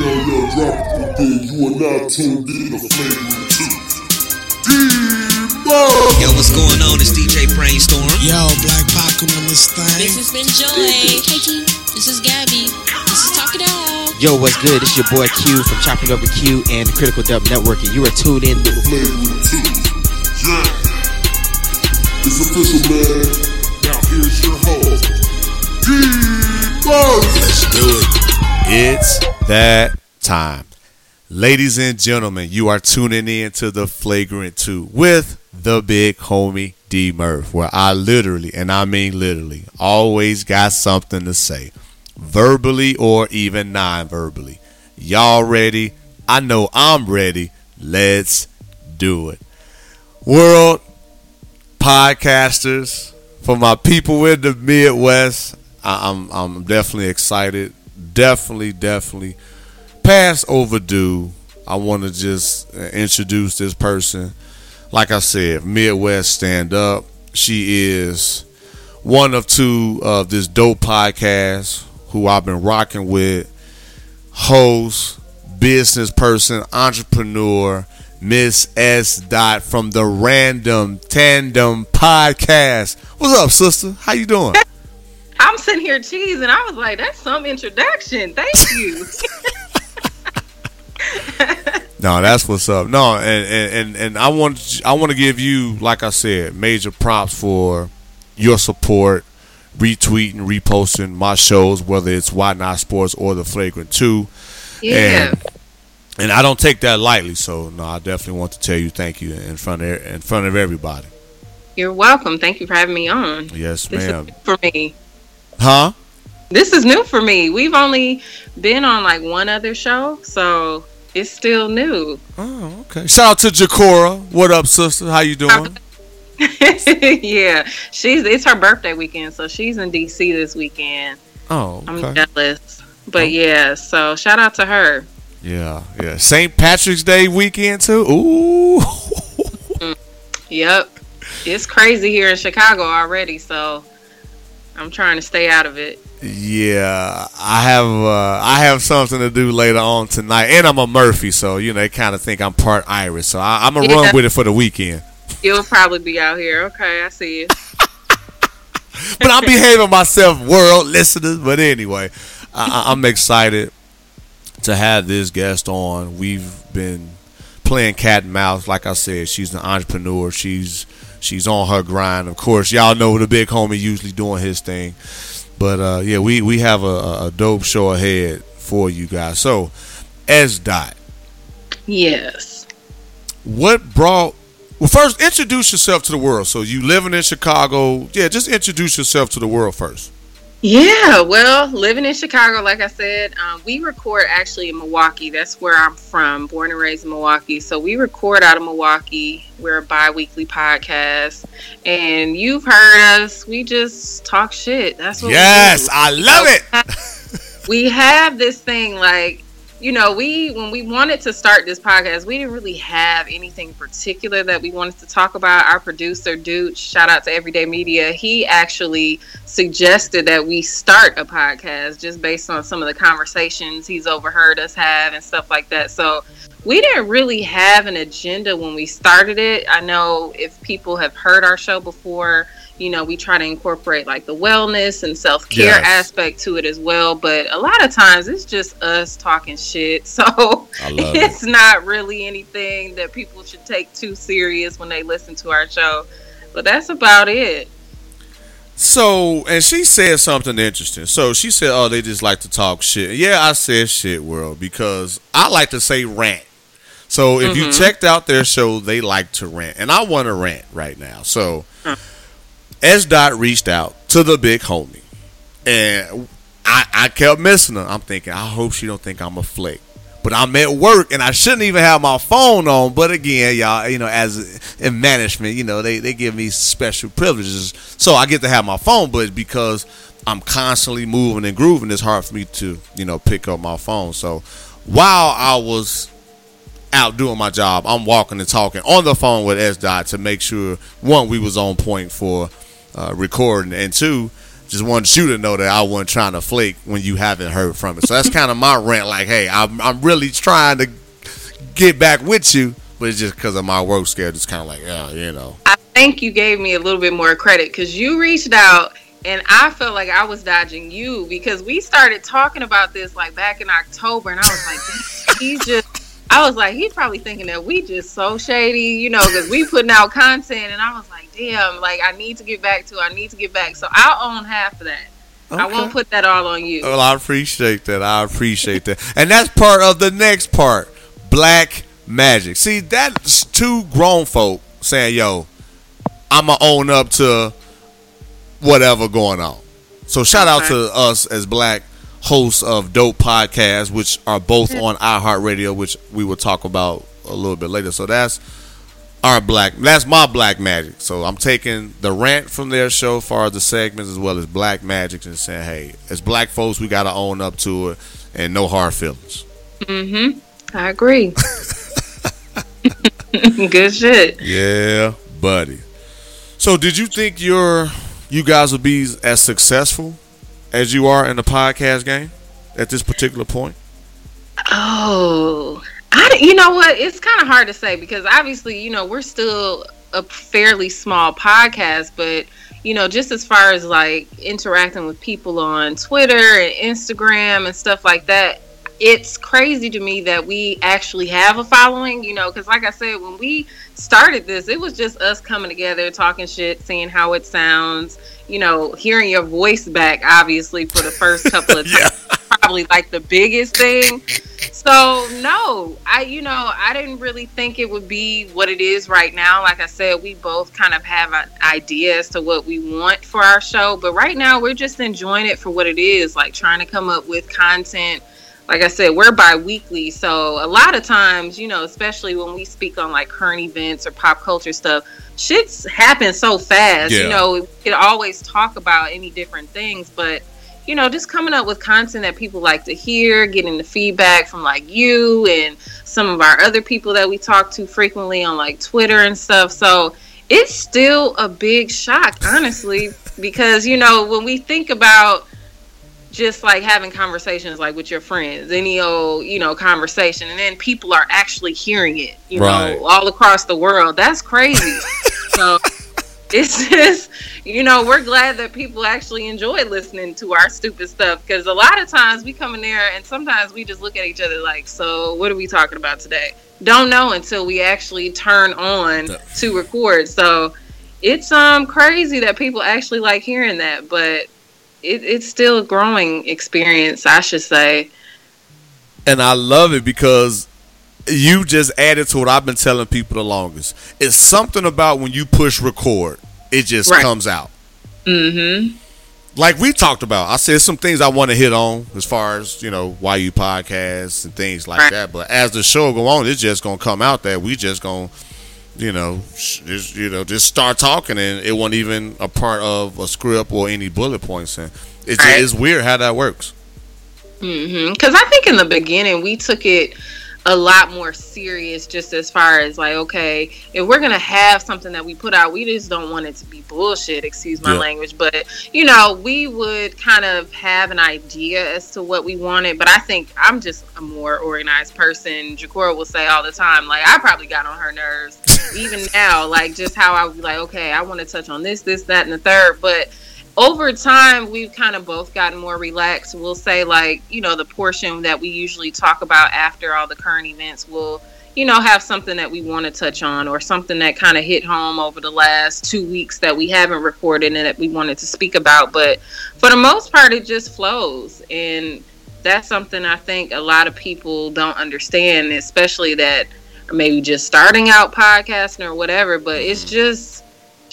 yo, yo, drop it again. You are now tuned in to Flagrant 2. D-Mo! Yo, what's going on? It's DJ Brainstorm. Yo, Black Pac on this thing. This has been Joy. Hey this is Gabby. This is Talk It Out. Yo, what's good? It's your boy Q from Chopping Over Q and the Critical Dub Network, and you are tuned in to Flagrant 2. Yeah. It's official, man. Now here's your host, D-Mo! Let's do it. It's that time. Ladies and gentlemen, you are tuning in to the Flagrant 2 with the big homie D Murph, where I literally, and I mean literally, always got something to say, verbally or even non verbally. Y'all ready? I know I'm ready. Let's do it. World podcasters, for my people in the Midwest, I- I'm I'm definitely excited. Definitely, definitely past overdue. I want to just introduce this person. Like I said, Midwest Stand Up. She is one of two of this dope podcast who I've been rocking with. Host, business person, entrepreneur, Miss S. Dot from the Random Tandem Podcast. What's up, sister? How you doing? I'm sitting here cheesing. I was like, that's some introduction. Thank you. No, that's what's up. No, and and and, and I want I want to give you, like I said, major props for your support, retweeting, reposting my shows, whether it's Why Not Sports or the Flagrant Two. yeah. And, and I don't take that lightly. So no, I definitely want to tell you thank you in front of in front of everybody. You're welcome. Thank you for having me on. Yes, This ma'am. for me. Huh? This is new for me. We've only been on like one other show, so it's still new. Oh, okay. Shout out to Jakora. What up, sister? How you doing? yeah. She's it's her birthday weekend, so she's in DC this weekend. Oh, I'm jealous. But Oh. yeah, so shout out to her. Yeah, yeah. St. Patrick's Day weekend too. Ooh. Mm. Yep. It's crazy here in Chicago already, so I'm trying to stay out of it. Yeah, I have uh, I have something to do later on tonight, and I'm a Murphy, so you know they kind of think I'm part Irish, so I, I'm gonna Yeah. run with it for the weekend. You'll probably be out here. Okay, I see you. But I'm behaving myself, world listeners. But anyway, I, I- I'm excited to have this guest on. We've been playing cat and mouse, like I said. She's an entrepreneur. She's she's on her grind. Of course, y'all know the big homie usually doing his thing. But uh, yeah, we we have a, a- dope show ahead for you guys. So, S dot. Yes. what brought well first introduce yourself to the world so you living in chicago yeah just introduce yourself to the world first Yeah, well, living in Chicago, like I said, um, we record actually in Milwaukee. That's where I'm from, born and raised in Milwaukee. So we record out of Milwaukee. We're a bi weekly podcast. And you've heard us. We just talk shit. That's what yes we do. Yes, I love it we have this thing like you know we when we wanted to start this podcast we didn't really have anything particular that we wanted to talk about. Our producer dude shout out to everyday media. He actually suggested that we start a podcast just based on some of the conversations he's overheard us have and stuff like that. So we didn't really have an agenda when we started it. I know if people have heard our show before you know we try to incorporate like the wellness and self-care Yes. aspect to it as well but a lot of times it's just us talking shit. So it's not really anything that people should take too serious when they listen to our show but that's about it. So and she said something interesting. So she said oh they just like to talk shit. Yeah i said shit world because i like to say rant. So if you mm-hmm. checked out their show they like to rant and i want to rant right now. So S dot reached out to the big homie, and I, I kept missing her. I'm thinking, I hope she don't think I'm a flake. But I'm at work and I shouldn't even have my phone on. But again, y'all, you know, as in management, you know, they, they give me special privileges. So I get to have my phone, but because I'm constantly moving and grooving, it's hard for me to, you know, pick up my phone. So while I was out doing my job, I'm walking and talking on the phone with S Dot to make sure one, we was on point for uh, recording, and two, Just wanted you to know that I wasn't trying to flake when you haven't heard from it. So that's kind of my rant. Like, hey, I'm I'm really trying to get back with you, but it's just because of my work schedule. It's kind of like, yeah, you know. I think you gave me a little bit more credit because you reached out and I felt like I was dodging you because we started talking about this like back in October and I was like, he's just. I was like, he's probably thinking that we just so shady, you know, because we putting out content, and I was like, damn, like I need to get back to, I need to get back, so I'll own half of that. I won't put that all on you. Well, I appreciate that. I appreciate that. And that's part of the next part black magic. See, that's two grown folk saying, yo, I'm going to own up to whatever going on. So shout out to us as black hosts of Dope Podcasts, which are both on iHeartRadio, which we will talk about a little bit later. So that's our black that's my black magic. So I'm taking the rant from their show far as the segments as well as black magic and saying, hey, as black folks we gotta own up to it and no hard feelings. Mm-hmm. I agree. Good shit. Yeah, buddy. So did you think your you guys would be as successful as you are in the podcast game at this particular point? Oh, I, you know what? It's kind of hard to say because obviously, you know, we're still a fairly small podcast, but you know, just as far as like interacting with people on Twitter and Instagram and stuff like that, it's crazy to me that we actually have a following, you know, because like I said, when we started this, it was just us coming together, talking shit, seeing how it sounds, you know, hearing your voice back, obviously, for the first couple of times, probably like the biggest thing. So, no, I, you know, I didn't really think it would be what it is right now. Like I said, we both kind of have an idea as to what we want for our show, but right now we're just enjoying it for what it is, like trying to come up with content like I said, we're bi-weekly, so a lot of times, you know, especially when we speak on like current events or pop culture stuff, shit's happen so fast. Yeah. You know, we could always talk about any different things, but you know, just coming up with content that people like to hear, getting the feedback from like you and some of our other people that we talk to frequently on like Twitter and stuff. So it's still a big shock, honestly, because you know, when we think about just like having conversations like with your friends, any old, you know, conversation, and then people are actually hearing it, you Right. know, all across the world. That's crazy. so it's just, you know, we're glad that people actually enjoy listening to our stupid stuff because a lot of times we come in there and sometimes we just look at each other like, so what are we talking about today? Don't know until we actually turn on to record. So it's um crazy that people actually like hearing that, but it, it's still a growing experience, I should say. And I love it because you just added to what I've been telling people the longest. It's something about when you push record, it just Right. comes out. Mm-hmm. Like we talked about, I said some things I want to hit on as far as you know why you podcasts and things like Right. that. But as the show go on, it's just gonna come out that we just gonna, you know, just you know, just start talking, and it wasn't even a part of a script or any bullet points. And it's Right. it's weird how that works. Mm-hmm. Because I think in the beginning we took it a lot more serious, just as far as like, okay, if we're gonna have something that we put out, we just don't want it to be bullshit. Excuse my Yeah. language, but you know, we would kind of have an idea as to what we wanted. But I think I'm just a more organized person. Jakora will say all the time, like I probably got on her nerves, even now, like just how I would be like, okay, I want to touch on this, this, that, and the third, but over time we've kind of both gotten more relaxed. We'll say like you know the portion that we usually talk about after all the current events will you know have something that we want to touch on or something that kind of hit home over the last two weeks that we haven't recorded and that we wanted to speak about. But for the most part it just flows. And that's something i think a lot of people don't understand especially that maybe just starting out podcasting or whatever but it's mm-hmm. just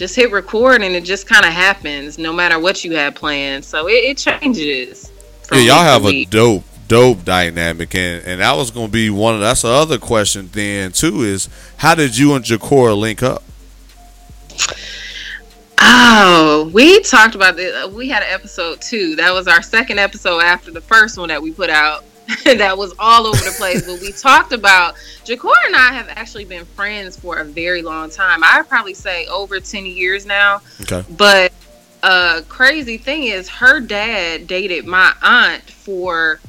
just hit record and it just kind of happens no matter what you have planned so it, it changes Yeah, y'all week have a dope, dope dynamic, and and that was gonna be one of that's the other question. Then too is how did you and Jakora link up? oh we talked about this we had an episode two that was our second episode after the first one that we put out that was all over the place. But we talked about Jakor and I have actually been friends for a very long time. I'd probably say over 10 years now. Okay, but uh crazy thing is her dad dated my aunt for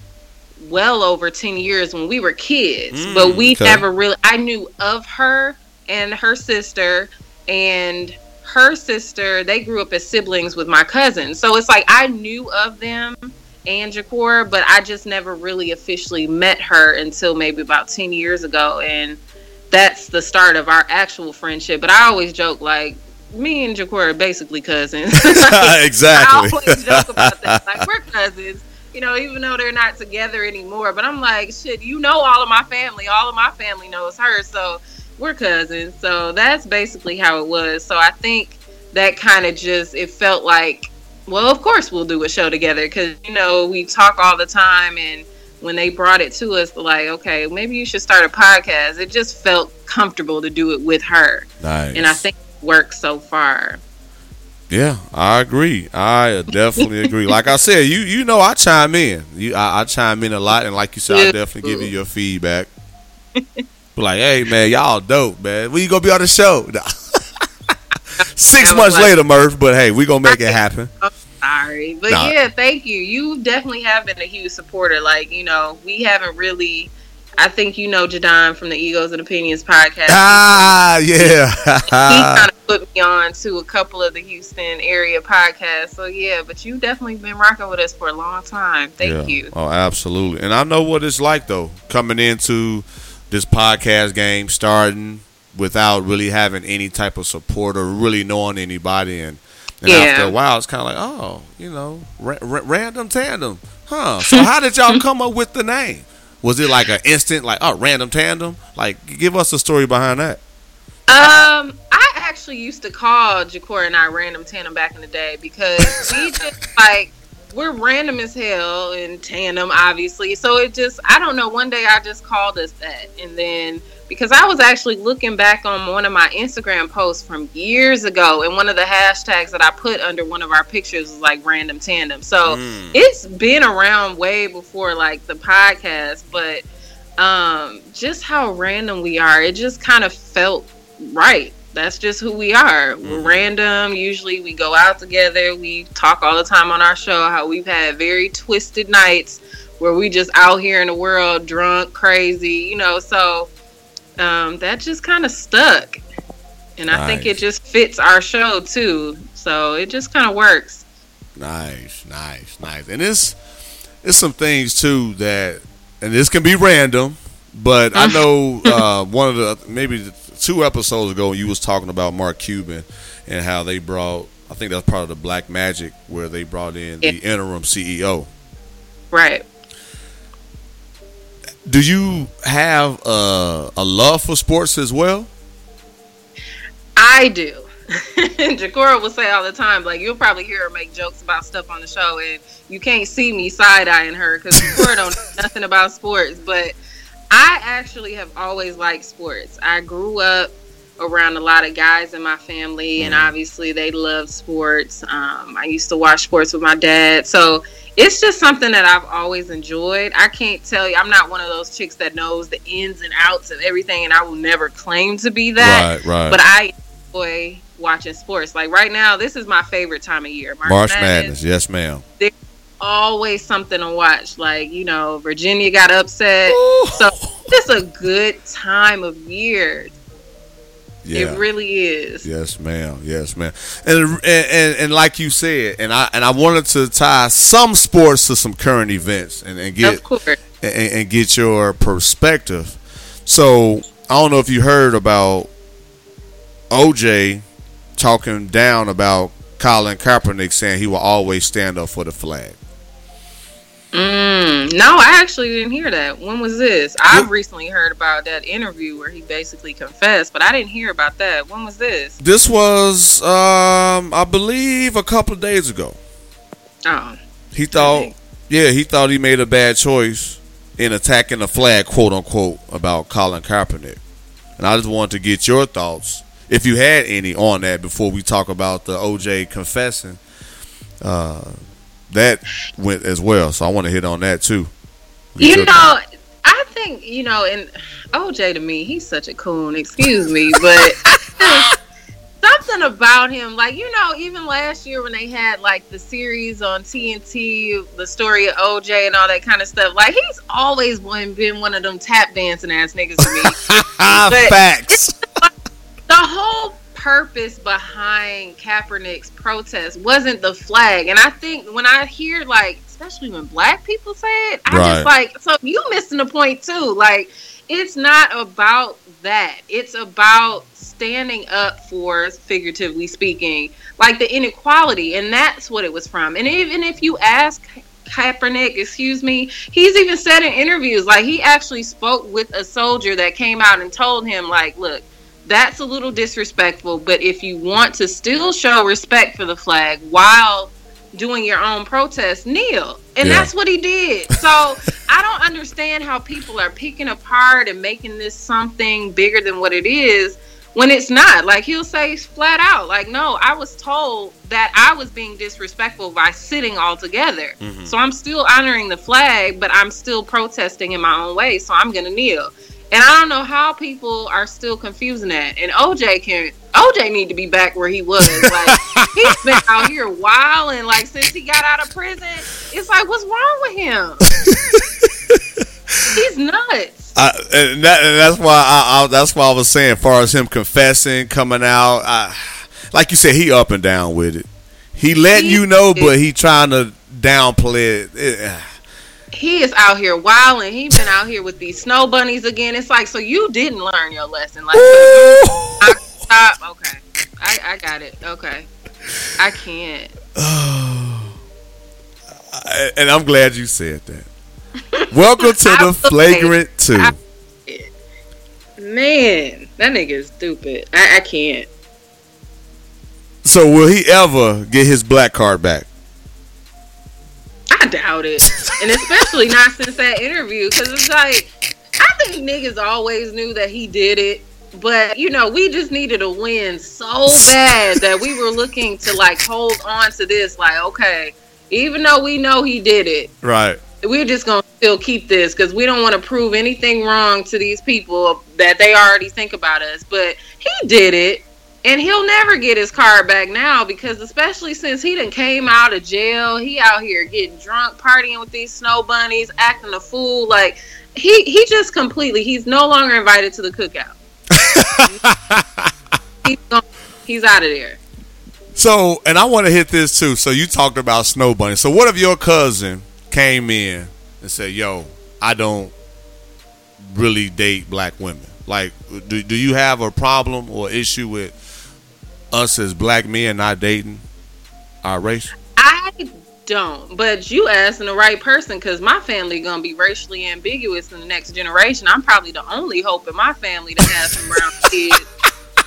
well over 10 years when we were kids. Mm, but we okay. never really i knew of her and her sister and her sister they grew up as siblings with my cousin. So it's like i knew of them and Jakor, but I just never really officially met her until maybe about 10 years ago. And that's the start of our actual friendship. But I always joke, like, me and Jakor are basically cousins. I exactly. I always joke about that. Like, we're cousins, you know, even though they're not together anymore. But I'm like, shit, you know all of my family. All of my family knows her. So we're cousins. So that's basically how it was. So I think that kind of just, it felt like, well, of course we'll do a show together because, you know, we talk all the time. And when they brought it to us, like, okay, maybe you should start a podcast, it just felt comfortable to do it with her. nice. And I think it worked so far. Yeah, I agree. I definitely agree. Like I said, you you know I chime in. You I, I chime in a lot, and like you said, I definitely give you your feedback. Like, hey man, y'all dope, man. When you gonna be on the show? Six months like- later, Murph. But hey, we gonna make it happen. Uh, Sorry, but Nah. yeah, thank you. You definitely have been a huge supporter. Like you know, we haven't really. I think you know Jadon from the Egos and Opinions podcast. Ah, yeah. he kind of put me on to a couple of the Houston area podcasts. So yeah, but you definitely been rocking with us for a long time. Thank Yeah. you. Oh, absolutely. And I know what it's like though, coming into this podcast game, starting without really having any type of support or really knowing anybody, and, and Yeah. after a while, it's kind of like, oh, you know, ra- ra- random tandem, huh? So how did y'all come up with the name? Was it like an instant, like, oh, random tandem? Like, give us a story behind that. Um, I actually used to call Jakor and I random tandem back in the day because we just like we're random as hell in tandem, obviously. So it just I don't know. One day I just called us that, and then because I was actually looking back on one of my Instagram posts from years ago, and one of the hashtags that I put under one of our pictures was like random tandem. So it's been around way before like the podcast, but um just how random we are, it just kind of felt right. That's just who we are. We're random. Usually we go out together. We talk all the time on our show how we've had very twisted nights where we just out here in the world drunk, crazy, you know, so um that just kind of stuck. And I think it just fits our show too. So it just kind of works. Nice, nice, nice. And it's it's some things too that, and this can be random, but I know uh, one of the maybe two episodes ago you was talking about Mark Cuban and how they brought. I think that's part of the Black Magic where they brought in the interim CEO. Right. Do you have a, a love for sports as well? I do. Jakora will say all the time, like you'll probably hear her make jokes about stuff on the show, and you can't see me side eyeing her because Jakora don't know nothing about sports. But I actually have always liked sports. I grew up around a lot of guys in my family, and obviously they love sports. Um, I used to watch sports with my dad, so it's just something that I've always enjoyed. I can't tell you, I'm not one of those chicks that knows the ins and outs of everything, and I will never claim to be that right, right. but I enjoy watching sports. Like right now, this is my favorite time of year. March, March Madness. Madness, yes, ma'am. There's always something to watch. Like you know, Virginia got upset, so it's a good time of year. Yeah. It really is. Yes, ma'am. Yes, ma'am. And, and and and like you said, and I and I wanted to tie some sports to some current events and, and get Of course. and, and get your perspective. So I don't know if you heard about OJ talking down about Colin Kaepernick, saying he will always stand up for the flag. Mm, no, I actually didn't hear that. When was this? I recently heard about that interview where he basically confessed, but I didn't hear about that. When was this? This was, um, I believe, a couple of days ago. Oh, He thought, yeah, he thought he made a bad choice in attacking the flag, quote unquote, about Colin Kaepernick. And I just wanted to get your thoughts, if you had any, on that before we talk about the OJ confessing. Uh, that went as well, so I want to hit on that too. You know, I think you know, and OJ to me, he's such a coon. Excuse me, but something about him. Like, you know, even last year when they had like the series on TNT, the story of OJ and all that kind of stuff, like he's always one, been one of them tap dancing ass niggas to me. Facts. the whole purpose behind Kaepernick's protest wasn't the flag. And I think when I hear like, especially when black people say it, I Right. just like, so you missing the point too. Like, it's not about that. It's about standing up for, figuratively speaking, like the inequality. And that's what it was from. And even if you ask Kaepernick, excuse me, he's even said in interviews, like he actually spoke with a soldier that came out and told him, like, look, that's a little disrespectful, but if you want to still show respect for the flag while doing your own protest, kneel. And Yeah. that's what he did. So I don't understand how people are picking apart and making this something bigger than what it is when it's not. Like he'll say flat out, like, no, I was told that I was being disrespectful by sitting all together. Mm-hmm. So I'm still honoring the flag, but I'm still protesting in my own way. So I'm gonna kneel. And I don't know how people are still confusing that. And OJ can OJ need to be back where he was. Like he's been out here wilding. Like since he got out of prison, it's like what's wrong with him? he's nuts. I, and, that, and that's why I, I that's why I was saying, as far as him confessing, coming out, I, like you said, he up and down with it. He letting He you know, but he trying to downplay it. Eh, He is out here wilding. He been out here with these snow bunnies again. It's like so you didn't learn your lesson. Like I, stop. Okay, I, I got it. Okay, I can't. and I'm glad you said that. Welcome to the flagrant two. I- Man, that nigga is stupid. I, I can't. So will he ever get his black card back? I doubt it. and especially not since that interview. Because it's like, I think niggas always knew that he did it. But, you know, we just needed a win so bad that we were looking to, like, hold on to this. Like, okay, even though we know he did it, Right. we're just going to still keep this because we don't want to prove anything wrong to these people that they already think about us. But he did it. And he'll never get his card back now because, especially since he done came out of jail, he out here getting drunk, partying with these snow bunnies, acting a fool. Like he he just completely he's no longer invited to the cookout. he's gone, he's out of there. So, and I want to hit this too. So you talked about snow bunny. So what if your cousin came in and said, "Yo, I don't really date black women. Like, do do you have a problem or issue with us as black men not dating our race?" I don't, but you asking the right person because my family gonna be racially ambiguous in the next generation. I'm probably the only hope in my family to have some brown kids.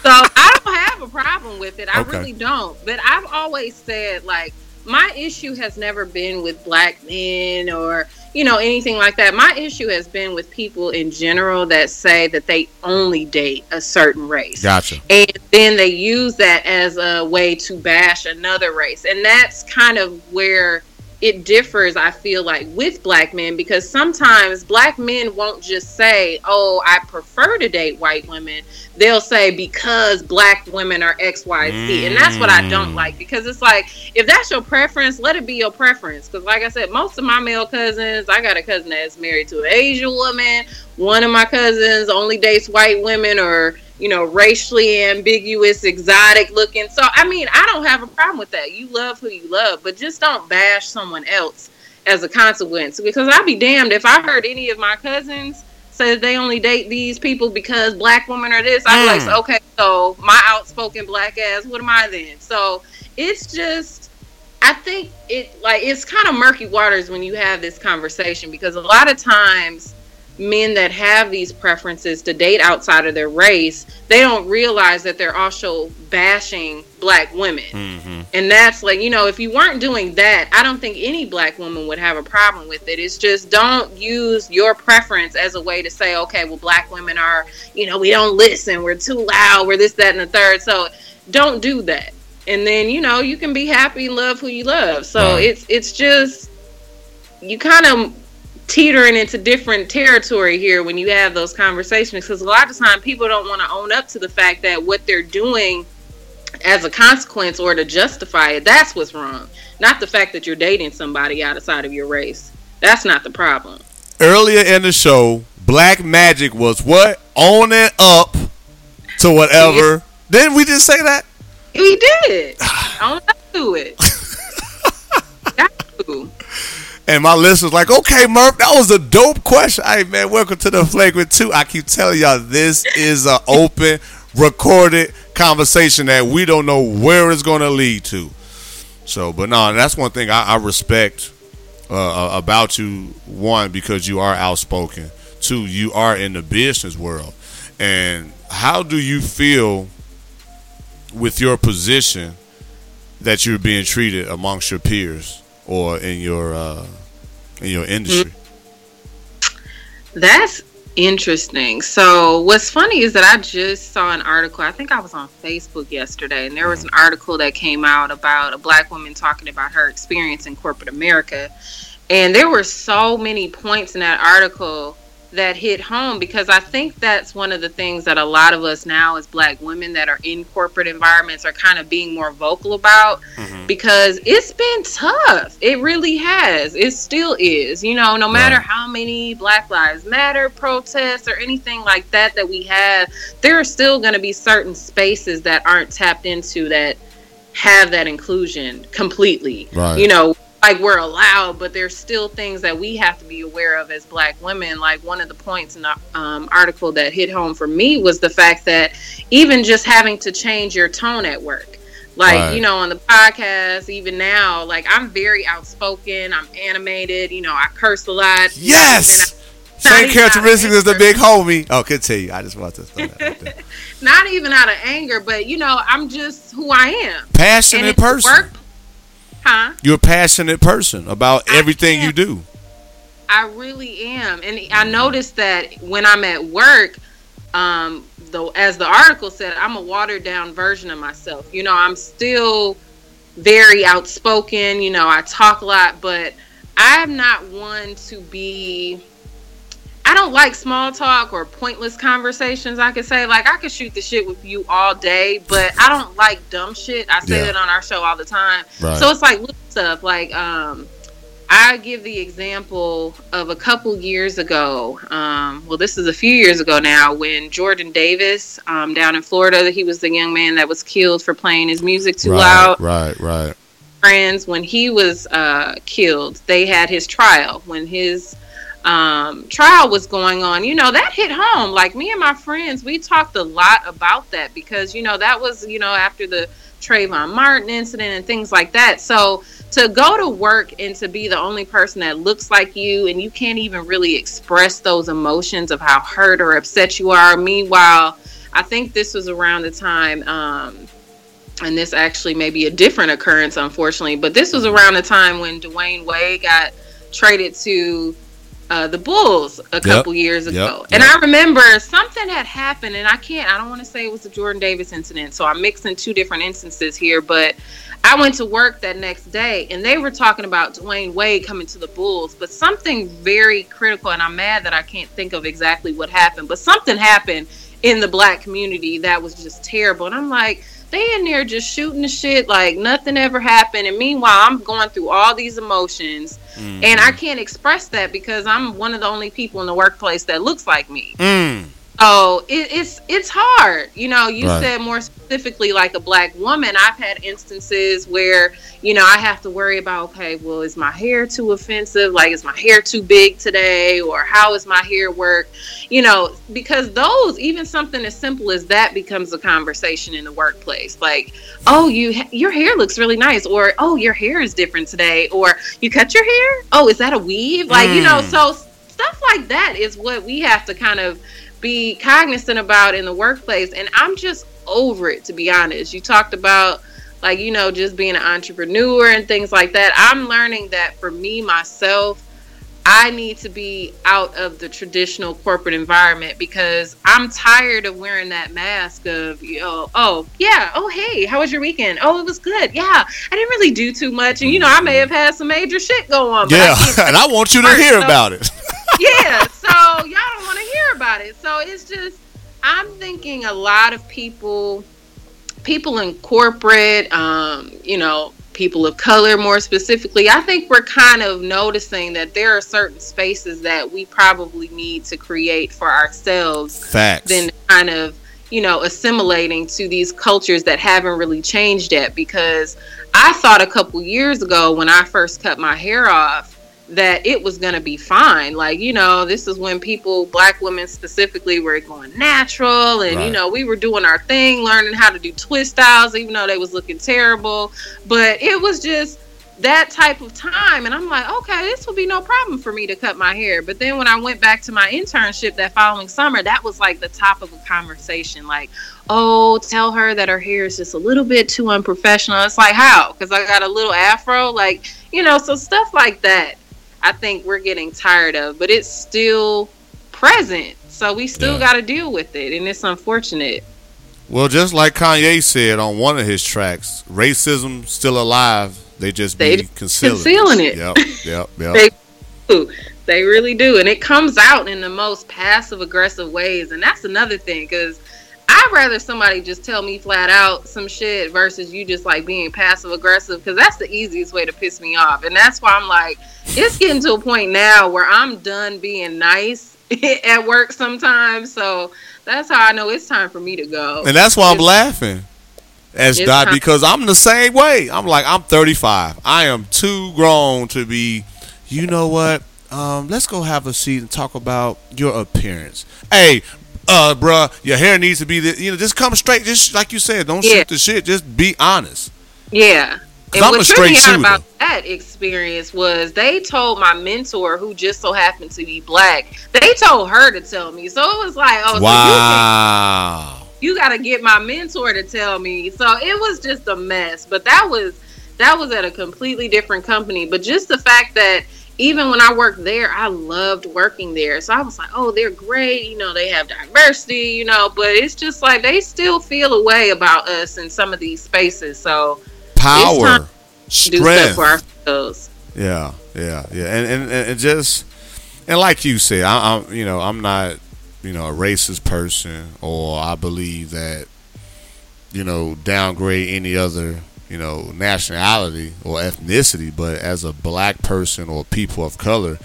So I don't have a problem with it. I Okay. really don't. But I've always said like my issue has never been with black men or you know anything like that. My issue has been with people in general that say that they only date a certain race Gotcha. and then they use that as a way to bash another race and that's kind of where it differs i feel like with black men because sometimes black men won't just say oh i prefer to date white women. They'll say because black women are xyz and that's what i don't Mm. like because it's like if that's your preference let it be your preference. Because like i said most of my male cousins i got a cousin that's married to an asian woman. One of my cousins only dates white women or you know racially ambiguous exotic looking. So i mean i don't have a problem with that. You love who you love but just don't bash someone else as a consequence. Because i'd be damned if i heard any of my cousins say that they only date these people because black women are this. I'd be like Mm. okay so my outspoken black ass what am i then? So it's just I think it like it's kind of murky waters when you have this conversation because a lot of times men that have these preferences to date outside of their race, they don't realize that they're also bashing black women. Mm-hmm. And that's like, you know, if you weren't doing that, I don't think any black woman would have a problem with it. It's just don't use your preference as a way to say, okay, well, black women are, you know, we don't listen, we're too loud, we're this, that, and the third. So don't do that. And then, you know, you can be happy love who you love. So Right. it's it's just you kind of teetering into different territory here when you have those conversations because a lot of time people don't want to own up to the fact that what they're doing as a consequence or to justify it. That's what's wrong. Not the fact that you're dating somebody outside of your race. That's not the problem. Earlier in the show, Black Magic was what on and up to whatever. Didn't we just say that? We did. I don't do it. And my list was like, okay, Murph, that was a dope question. Hey, man, welcome to the Flagrant 2. I keep telling y'all, this is an open, recorded conversation that we don't know where it's going to lead to. So, but no, that's one thing I, I respect uh, about you. One, because you are outspoken. Two, you are in the business world. And how do you feel with your position that you're being treated amongst your peers or in your uh, in your industry? That's interesting. So, what's funny is that I just saw an article. I think I was on Facebook yesterday, and there was an article that came out about a black woman talking about her experience in corporate America. And there were so many points in that article that hit home because I think that's one of the things that a lot of us now as black women that are in corporate environments are kind of being more vocal about mm-hmm. because it's been tough. It really has. It still is. You know, no matter Right. how many Black Lives Matter protests or anything like that that we have, there are still going to be certain spaces that aren't tapped into that have that inclusion completely. Right. You know, like we're allowed, but there's still things that we have to be aware of as black women. Like one of the points in the um, article that hit home for me was the fact that even just having to change your tone at work. Like, Right. you know, on the podcast, even now, like I'm very outspoken, I'm animated, you know, I curse a lot. Yes! Same characteristics as the big homie. Oh, continue. I just want to throw that not even out of anger, but you know, I'm just who I am. Passionate person. work, huh? You're a passionate person about I everything you do. I really am, and I noticed that when I'm at work, um, though, as the article said, I'm a watered down version of myself. You know, I'm still very outspoken. You know, I talk a lot, but I'm not one to be. I don't like small talk or pointless conversations. I could say like I could shoot the shit with you all day, but I don't like dumb shit. I say Yeah. that on our show all the time. Right. So it's like little stuff. Like um, I give the example of a couple years ago. Um, well, this is a few years ago now when Jordan Davis um, down in Florida, he was the young man that was killed for playing his music too right, loud. right, right. Friends, when he was uh, killed, they had his trial. When his um, trial was going on, you know, that hit home. Like me and my friends, we talked a lot about that because, you know, that was, you know, after the Trayvon Martin incident and things like that. So to go to work and to be the only person that looks like you and you can't even really express those emotions of how hurt or upset you are. Meanwhile, I think this was around the time, um, and this actually may be a different occurrence, unfortunately, but this was around the time when Dwyane Wade got traded to uh, the Bulls a couple years ago. yep, And yep. I remember something had happened, and I can't, I don't want to say it was the Jordan Davis incident, so I'm mixing two different instances here, but I went to work that next day, and they were talking about Dwyane Wade coming to the Bulls, but something very critical, and I'm mad that I can't think of exactly what happened, but something happened in the black community that was just terrible. And I'm like, in there just shooting the shit like nothing ever happened. And meanwhile, I'm going through all these emotions, and I can't express that because I'm one of the only people in the workplace that looks like me. Mm. So it, it's it's hard. You know, you Right. said more specifically like a black woman. I've had instances where you know I have to worry about okay, well, is my hair too offensive? Like, is my hair too big today? Or how is my hair work? You know, because those even something as simple as that becomes a conversation in the workplace. Like, oh, you your hair looks really nice, or oh, your hair is different today, or you cut your hair? Oh, is that a weave? Like, you know, Mm. so stuff like that is what we have to kind of be cognizant about in the workplace and i'm just over it to be honest. You talked about like you know just being an entrepreneur and things like that. I'm learning that for me myself i need to be out of the traditional corporate environment because i'm tired of wearing that mask of you know oh yeah oh hey how was your weekend? Oh it was good. Yeah i didn't really do too much. And you know i may mm-hmm. have had some major shit go on but I Yeah, and I want you to hear so- about it. Yeah, so y'all don't want to hear about it. So it's just, I'm thinking a lot of people people in corporate, um, you know, people of color more specifically, I think we're kind of noticing that there are certain spaces that we probably need to create for ourselves Facts. than kind of you know assimilating to these cultures that haven't really changed yet because i thought a couple years ago when i first cut my hair off that it was going to be fine. Like you know this is when people black women specifically were going natural and you know we were doing our thing learning how to do twist styles even though they was looking terrible. But it was just that type of time and i'm like okay this will be no problem for me to cut my hair. But then when i went back to my internship that following summer that was like the top of a conversation. Like oh tell her that her hair is just a little bit too unprofessional. It's like how? Because i got a little afro? Like you know so stuff like that i think we're getting tired of but it's still present so we still Yeah. got to deal with it and it's unfortunate Well, just like Kanye said on one of his tracks, racism still alive. They just They be concealing, concealing it. Yep, yep, yep. They do. They really do. And it comes out in the most passive aggressive ways. And that's another thing because I'd rather somebody just tell me flat out some shit versus you just like being passive aggressive because that's the easiest way to piss me off. And that's why I'm like, it's getting to a point now where I'm done being nice at work sometimes. So that's how I know it's time for me to go. and that's why I'm It's- laughing. S Dot because I'm the same way. I'm like I'm 35. I am too grown to be. You know what? Um, let's go have a seat and talk about your appearance. Hey, uh, bruh, your hair needs to be. The, you know, just come straight. Just like you said, don't Yeah. shoot the shit. Just be honest. Yeah. And I'm what tripped me out about that experience was they told my mentor, who just so happened to be black, they told her to tell me. So it was like, oh, so you, wow. you got to get my mentor to tell me. So it was just a mess. But that was that was at a completely different company. But just the fact that even when I worked there, I loved working there. So I was like, oh, they're great. You know, they have diversity. You know, but it's just like they still feel a way about us in some of these spaces. So Power, time do stuff strength. for ourselves. Yeah, yeah, yeah, and and, and it just and like you said, I, I'm you know I'm not you know a racist person, or I believe that you know downgrade any other you know nationality or ethnicity, but as a black person or people of color,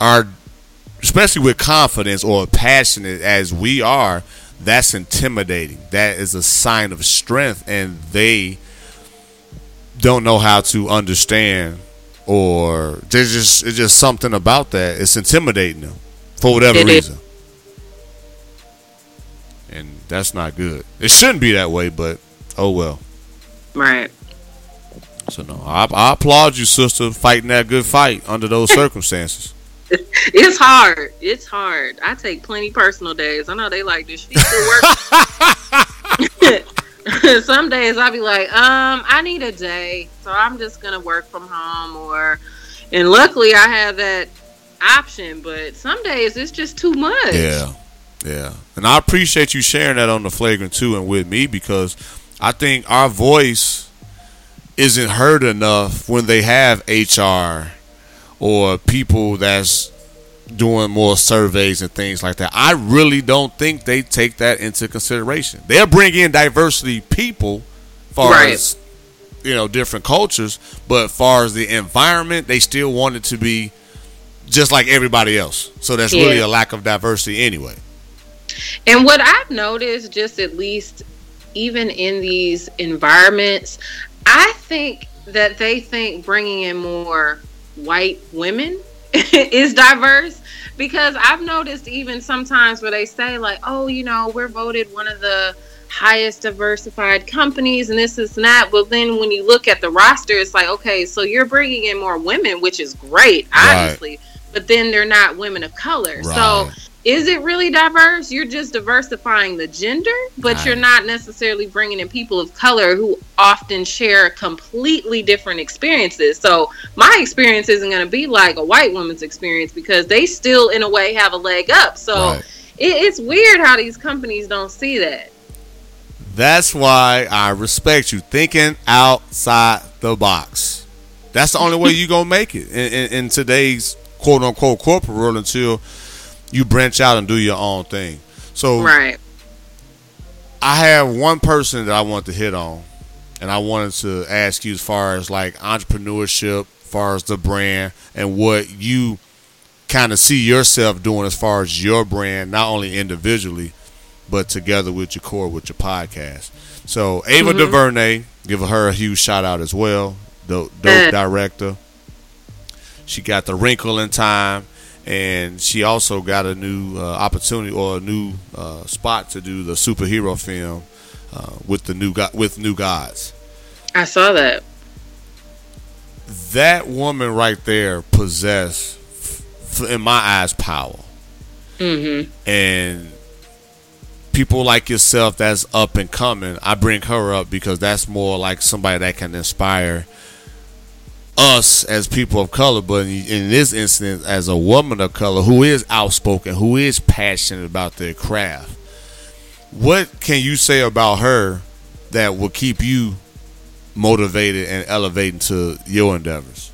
are especially with confidence or passionate as we are, that's intimidating. That is a sign of strength, and they don't know how to understand or there's just it's just something about that. It's intimidating them for whatever reason. And that's not good. It shouldn't be that way, but oh well. Right. So no, I, I applaud you, sister, fighting that good fight under those circumstances. It's hard. It's hard. I take plenty personal days. I know they like this. She still work. Some days I'll be like, um, I need a day, so I'm just gonna work from home. Or, and luckily I have that option. But some days it's just too much. Yeah, yeah, and I appreciate you sharing that on the flagrant too and with me because I think our voice isn't heard enough when they have HR or people that's doing more surveys and things like that. I really don't think they take that into consideration. They'll bring in diversity people, far Right. as you know, different cultures, but far as the environment, they still want it to be just like everybody else. So that's really a lack of diversity anyway. And what I've noticed, just at least even in these environments, I think that they think bringing in more white women is diverse because I've noticed even sometimes where they say, like, oh, you know, we're voted one of the highest diversified companies and this is not." But then when you look at the roster, it's like, okay, so you're bringing in more women, which is great, Right. obviously. But then they're not women of color. So Right. Is it really diverse? You're just diversifying the gender, but Right. you're not necessarily bringing in people of color who often share completely different experiences. So my experience isn't going to be like a white woman's experience because they still, in a way, have a leg up. So Right. it, it's weird how these companies don't see that. That's why I respect you thinking outside the box. That's the only way you're gonna make it in, in, in today's quote unquote corporate world until you branch out and do your own thing. So Right. I have one person that I want to hit on, and I wanted to ask you as far as like entrepreneurship, as far as the brand, and what you kind of see yourself doing as far as your brand, not only individually, but together with your core with your podcast. So Ava mm-hmm. DuVernay, give her a huge shout out as well. Dope, dope director. She got the Wrinkle in Time, and she also got a new uh, opportunity or a new uh, spot to do the superhero film uh, with the new with New Gods. I saw that. That woman right there possess, f- in my eyes, power. Mm-hmm. and people like yourself that's up and coming i bring her up because that's more like somebody that can inspire us as people of color but in, in this instance as a woman of color who is outspoken who is passionate about their craft what can you say about her that will keep you motivated and elevating to your endeavors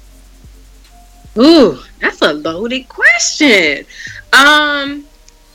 Ooh, that's a loaded question. Um,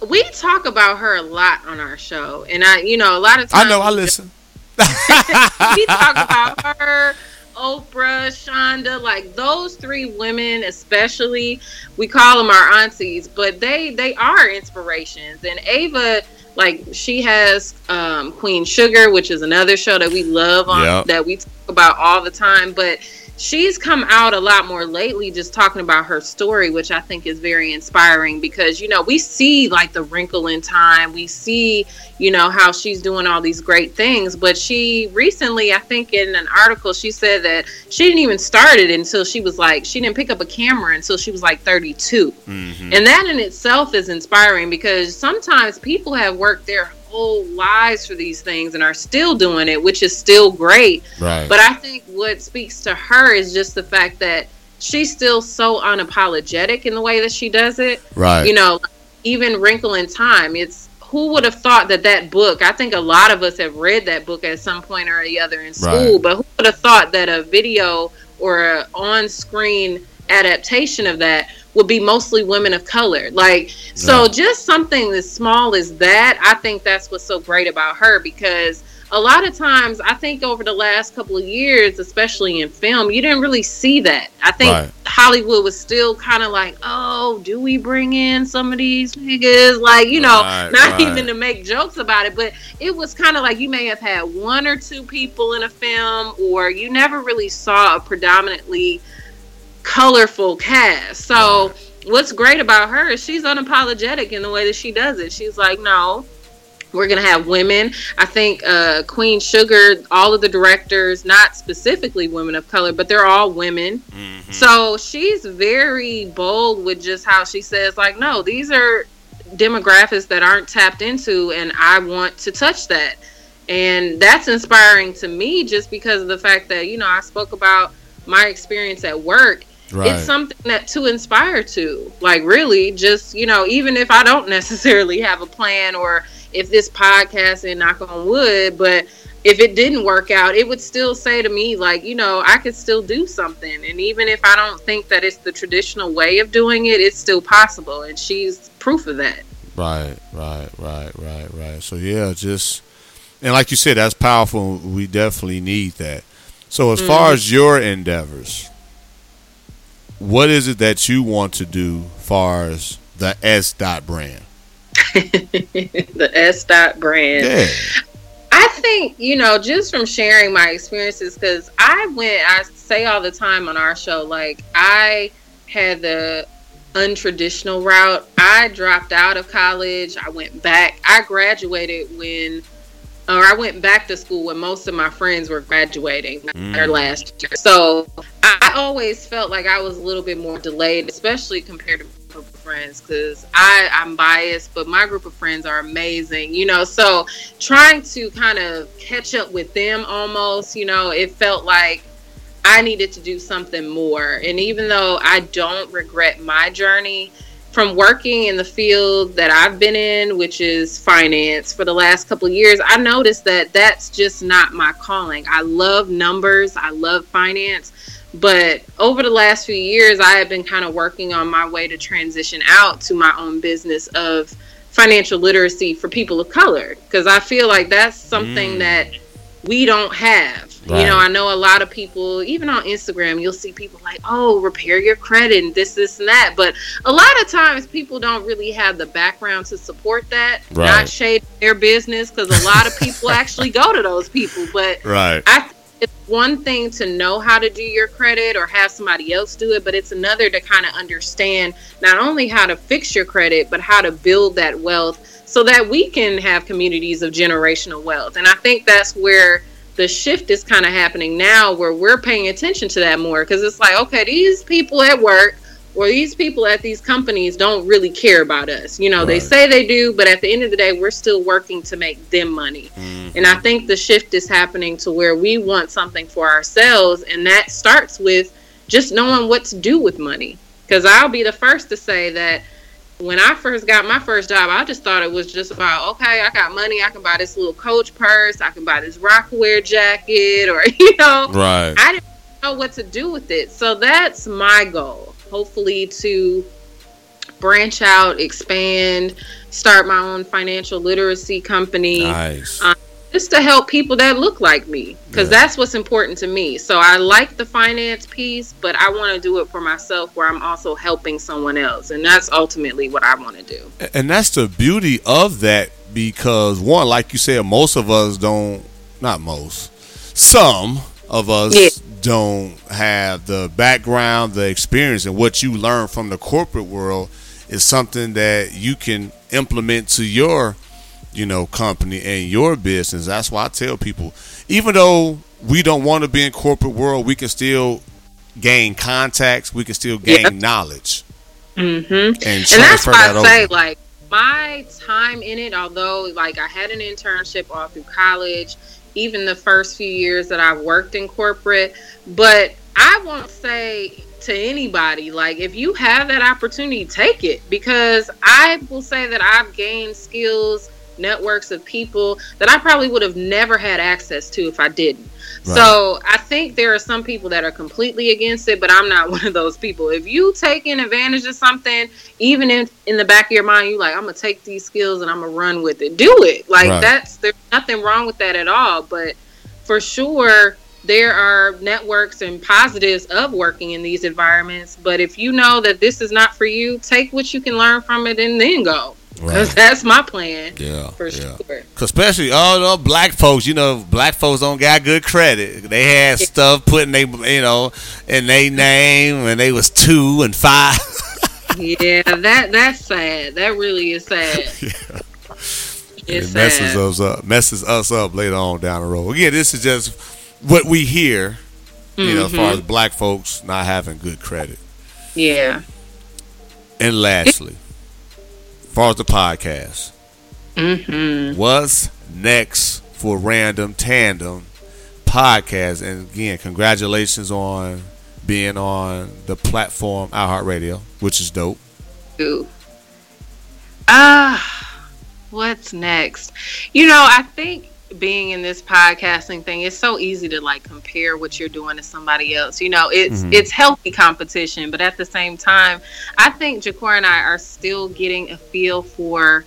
we talk about her a lot on our show, and I, you know, a lot of times i know i listen we talk about her, Oprah, Shonda, like those three women, especially. We call them our aunties, but they they are inspirations. And Ava, like she has um, Queen Sugar, which is another show that we love on Yep. that we talk about all the time, but. She's come out a lot more lately just talking about her story, which I think is very inspiring because, you know, we see like the wrinkle in time. We see, you know, how she's doing all these great things. But she recently, I think in an article, she said that she didn't even start it until she was like, she didn't pick up a camera until she was like 32. Mhm. And that in itself is inspiring because sometimes people have worked their whole lives for these things and are still doing it, which is still great. right But I think what speaks to her is just the fact that she's still so unapologetic in the way that she does it. right You know, even Wrinkle in Time, it's who would have thought that that book, I think a lot of us have read that book at some point or the other in school, Right. but who would have thought that a video or a on screen adaptation of that would be mostly women of color? Like, so Yeah. just something as small as that, I think that's what's so great about her because a lot of times I think over the last couple of years, especially in film, you didn't really see that. I think Right. Hollywood was still kind of like, oh, do we bring in some of these niggas? Like, you know, Right, not right. even to make jokes about it, but it was kind of like you may have had one or two people in a film, or you never really saw a predominantly colorful cast. So, what's great about her is she's unapologetic in the way that she does it. She's like, no, we're gonna have women. I think uh, Queen Sugar, all of the directors, not specifically women of color, but they're all women. Mhm. So she's very bold with just how she says, like, no, these are demographics that aren't tapped into, and I want to touch that. And that's inspiring to me just because of the fact that, you know, I spoke about my experience at work right it's something that to inspire to like really just you know even if i don't necessarily have a plan or if this podcast and knock on wood but if it didn't work out it would still say to me like you know i could still do something and even if i don't think that it's the traditional way of doing it it's still possible and she's proof of that Right, right, right, right, right. So yeah, just and like you said, that's powerful. We definitely need that. So as far mm-hmm. as your endeavors, what is it that you want to do far as the S dot brand? the s dot brand Yeah. I think, you know, just from sharing my experiences, because I went, I say all the time on our show, like, I had the untraditional route. I dropped out of college. I went back. I graduated when, or I went back to school when most of my friends were graduating mm. their last year. So I always felt like I was a little bit more delayed, especially compared to my group of friends, because I I'm biased, but my group of friends are amazing. You know, so trying to kind of catch up with them almost, you know, it felt like I needed to do something more. And even though I don't regret my journey from working in the field that I've been in, which is finance for the last couple of years, I noticed that that's just not my calling. I love numbers, I love finance. But over the last few years, I have been kind of working on my way to transition out to my own business of financial literacy for people of color because I feel like that's something Mm. that we don't have. You know, I know a lot of people, even on Instagram, you'll see people like, oh, repair your credit and this, this, and that. But a lot of times people don't really have the background to support that. Right. Not shade their business because a lot of people actually go to those people. But Right. I think it's one thing to know how to do your credit or have somebody else do it, but it's another to kind of understand not only how to fix your credit, but how to build that wealth so that we can have communities of generational wealth. And I think that's where the shift is kind of happening now, where we're paying attention to that more because it's like, okay, these people at work or these people at these companies don't really care about us. You know, they say they do, but at the end of the day, we're still working to make them money. Mm-hmm. And I think the shift is happening to where we want something for ourselves, and that starts with just knowing what to do with money. Because I'll be the first to say that when I first got my first job, I just thought it was just about okay, I got money, I can buy this little Coach purse, I can buy this Rocawear jacket, or you know, Right. I didn't know what to do with it. So that's my goal. Hopefully to branch out, expand, start my own financial literacy company Nice. Uh, just to help people that look like me because Yeah. that's what's important to me. So I like the finance piece, but I want to do it for myself where I'm also helping someone else. And that's ultimately what I want to do. and that's the beauty of that because one like you said most of us don't not most some of us Yeah. don't have the background the experience and what you learn from the corporate world is something that you can implement to your you know company and your business that's why i tell people even though we don't want to be in corporate world we can still gain contacts we can still gain knowledge Mm-hmm. and and that's why that I say over. like my time in it although like i had an internship all through college even the first few years that i've worked in corporate but i won't say to anybody like if you have that opportunity take it because i will say that i've gained skills networks of people that i probably would have never had access to if i didn't Right. so I think there are some people that are completely against it, but I'm not one of those people. If you taking advantage of something, even in in the back of your mind, you like, I'm gonna take these skills and I'm gonna run with it. Do it. Like Right. that's there's nothing wrong with that at all. But for sure, there are networks and positives of working in these environments. But if you know that this is not for you, take what you can learn from it and then go. Right. that's my plan yeah for yeah sure. especially all the black folks, you know, black folks don't got good credit. They had stuff put in they, you know, in their name, and they was two and five. Yeah, that that's sad. That really is sad. It's it messes sad. us up, messes us up later on down the road. Again, this is just what we hear, you know, as far Mm-hmm. as black folks not having good credit. Yeah. And lastly, as far as the podcast, Mm-hmm. what's next for Random Tandem podcast? And again, congratulations on being on the platform iHeartRadio, which is dope. Ooh. Ah, what's next? You know, I think being in this podcasting thing, it's so easy to like compare what you're doing to somebody else. You know, it's Mhm. it's healthy competition, but at the same time, I think Jakora and I are still getting a feel for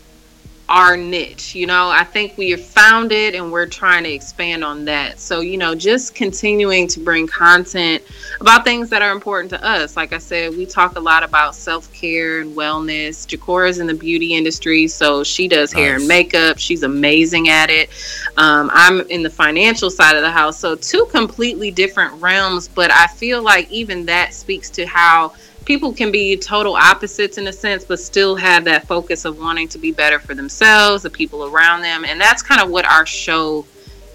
our niche. You know, I think we have found it and we're trying to expand on that. So, you know, just continuing to bring content about things that are important to us. Like I said, we talk a lot about self care and wellness. Jakora is in the beauty industry, so she does hair and makeup. She's amazing at it. Um, I'm in the financial side of the house, so two completely different realms. But I feel like even that speaks to how people can be total opposites in a sense, but still have that focus of wanting to be better for themselves, the people around them, and that's kind of what our show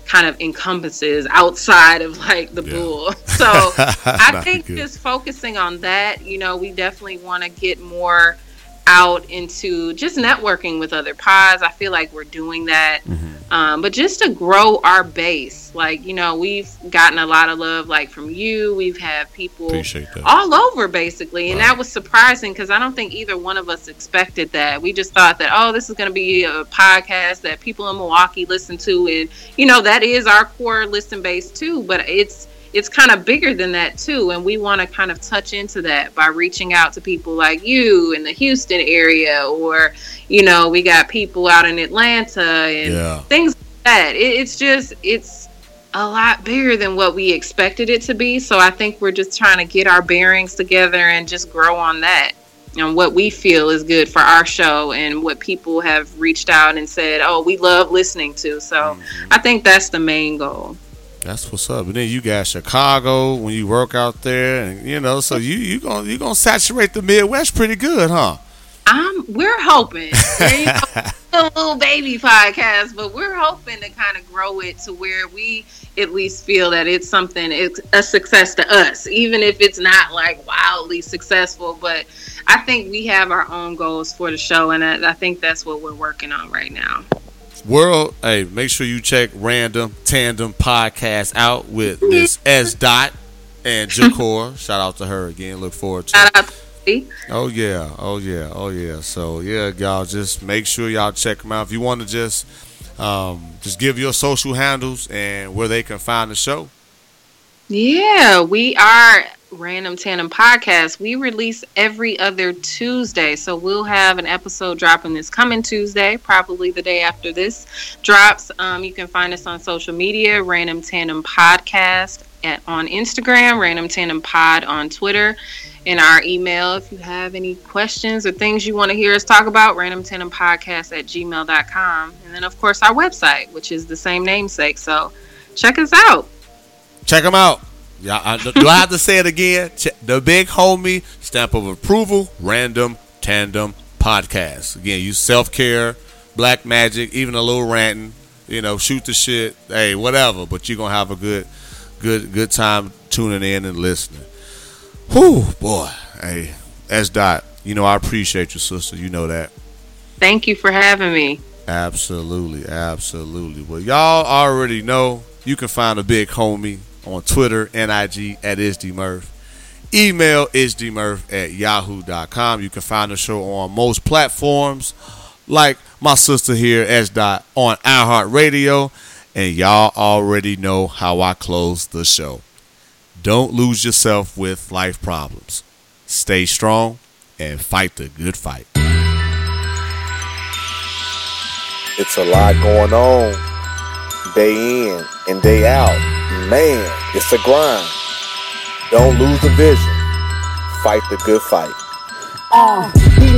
kind of encompasses outside of like the Yeah. bull. So I think good. just focusing on that, you know, we definitely want to get more out into just networking with other pods. I feel like we're doing that. Mm-hmm. Um, but just to grow our base, like, you know, we've gotten a lot of love, like from you. We've had people all over basically. And that was surprising because I don't think either one of us expected that. We just thought that, oh, this is going to be a podcast that people in Milwaukee listen to. And, you know, that is our core listen base too. But it's, it's kind of bigger than that too and we want to kind of touch into that by reaching out to people like you in the houston area or you know we got people out in atlanta and Yeah. things like that. It, it's just it's a lot bigger than what we expected it to be so i think we're just trying to get our bearings together and just grow on that and what we feel is good for our show and what people have reached out and said oh we love listening to so mm-hmm. i think that's the main goal That's what's up. And then you got Chicago when you work out there, and you know, so you you gonna you gonna saturate the Midwest pretty good, huh? I'm we're hoping. There you go. a little baby podcast, but we're hoping to kind of grow it to where we at least feel that it's something it's a success to us, even if it's not like wildly successful. But I think we have our own goals for the show, and I, I think that's what we're working on right now. World, hey, make sure you check Random Tandem Podcast out with Miss S. Dot and Jakora. Shout out to her again. Look forward to it. Shout out to Oh yeah, oh yeah, oh yeah. So yeah, y'all just make sure y'all check them out. If you want to just um, just give your social handles and where they can find the show. Yeah, we are Random Tandem Podcast. We release every other Tuesday. So we'll have an episode dropping this coming Tuesday, probably the day after this drops. Um, you can find us on social media, Random Tandem Podcast at, on Instagram, Random Tandem Pod on Twitter. In our email, if you have any questions or things you want to hear us talk about, random tandem podcast at gmail.com. And then, of course, our website, which is the same namesake. So check us out. Check them out. Yeah, I, do I have to say it again? The big homie stamp of approval. Random Tandem Podcast. Again, you self care, black magic, even a little ranting. You know, shoot the shit. Hey, whatever. But you're gonna have a good, good, good time tuning in and listening. Whew, boy. Hey, S. Dot. You know I appreciate you, sister. You know that. Thank you for having me. Absolutely, absolutely. Well, y'all already know you can find a big homie on Twitter and IG at IsDMurph. Email isdmurph at yahoo.com. You can find the show on most platforms, like my sister here, S. Dot, on iHeartRadio. And y'all already know how I close the show. Don't lose yourself with life problems. Stay strong and fight the good fight. It's a lot going on day in and day out. Man, it's a grind. Don't lose the vision. Fight the good fight. Uh,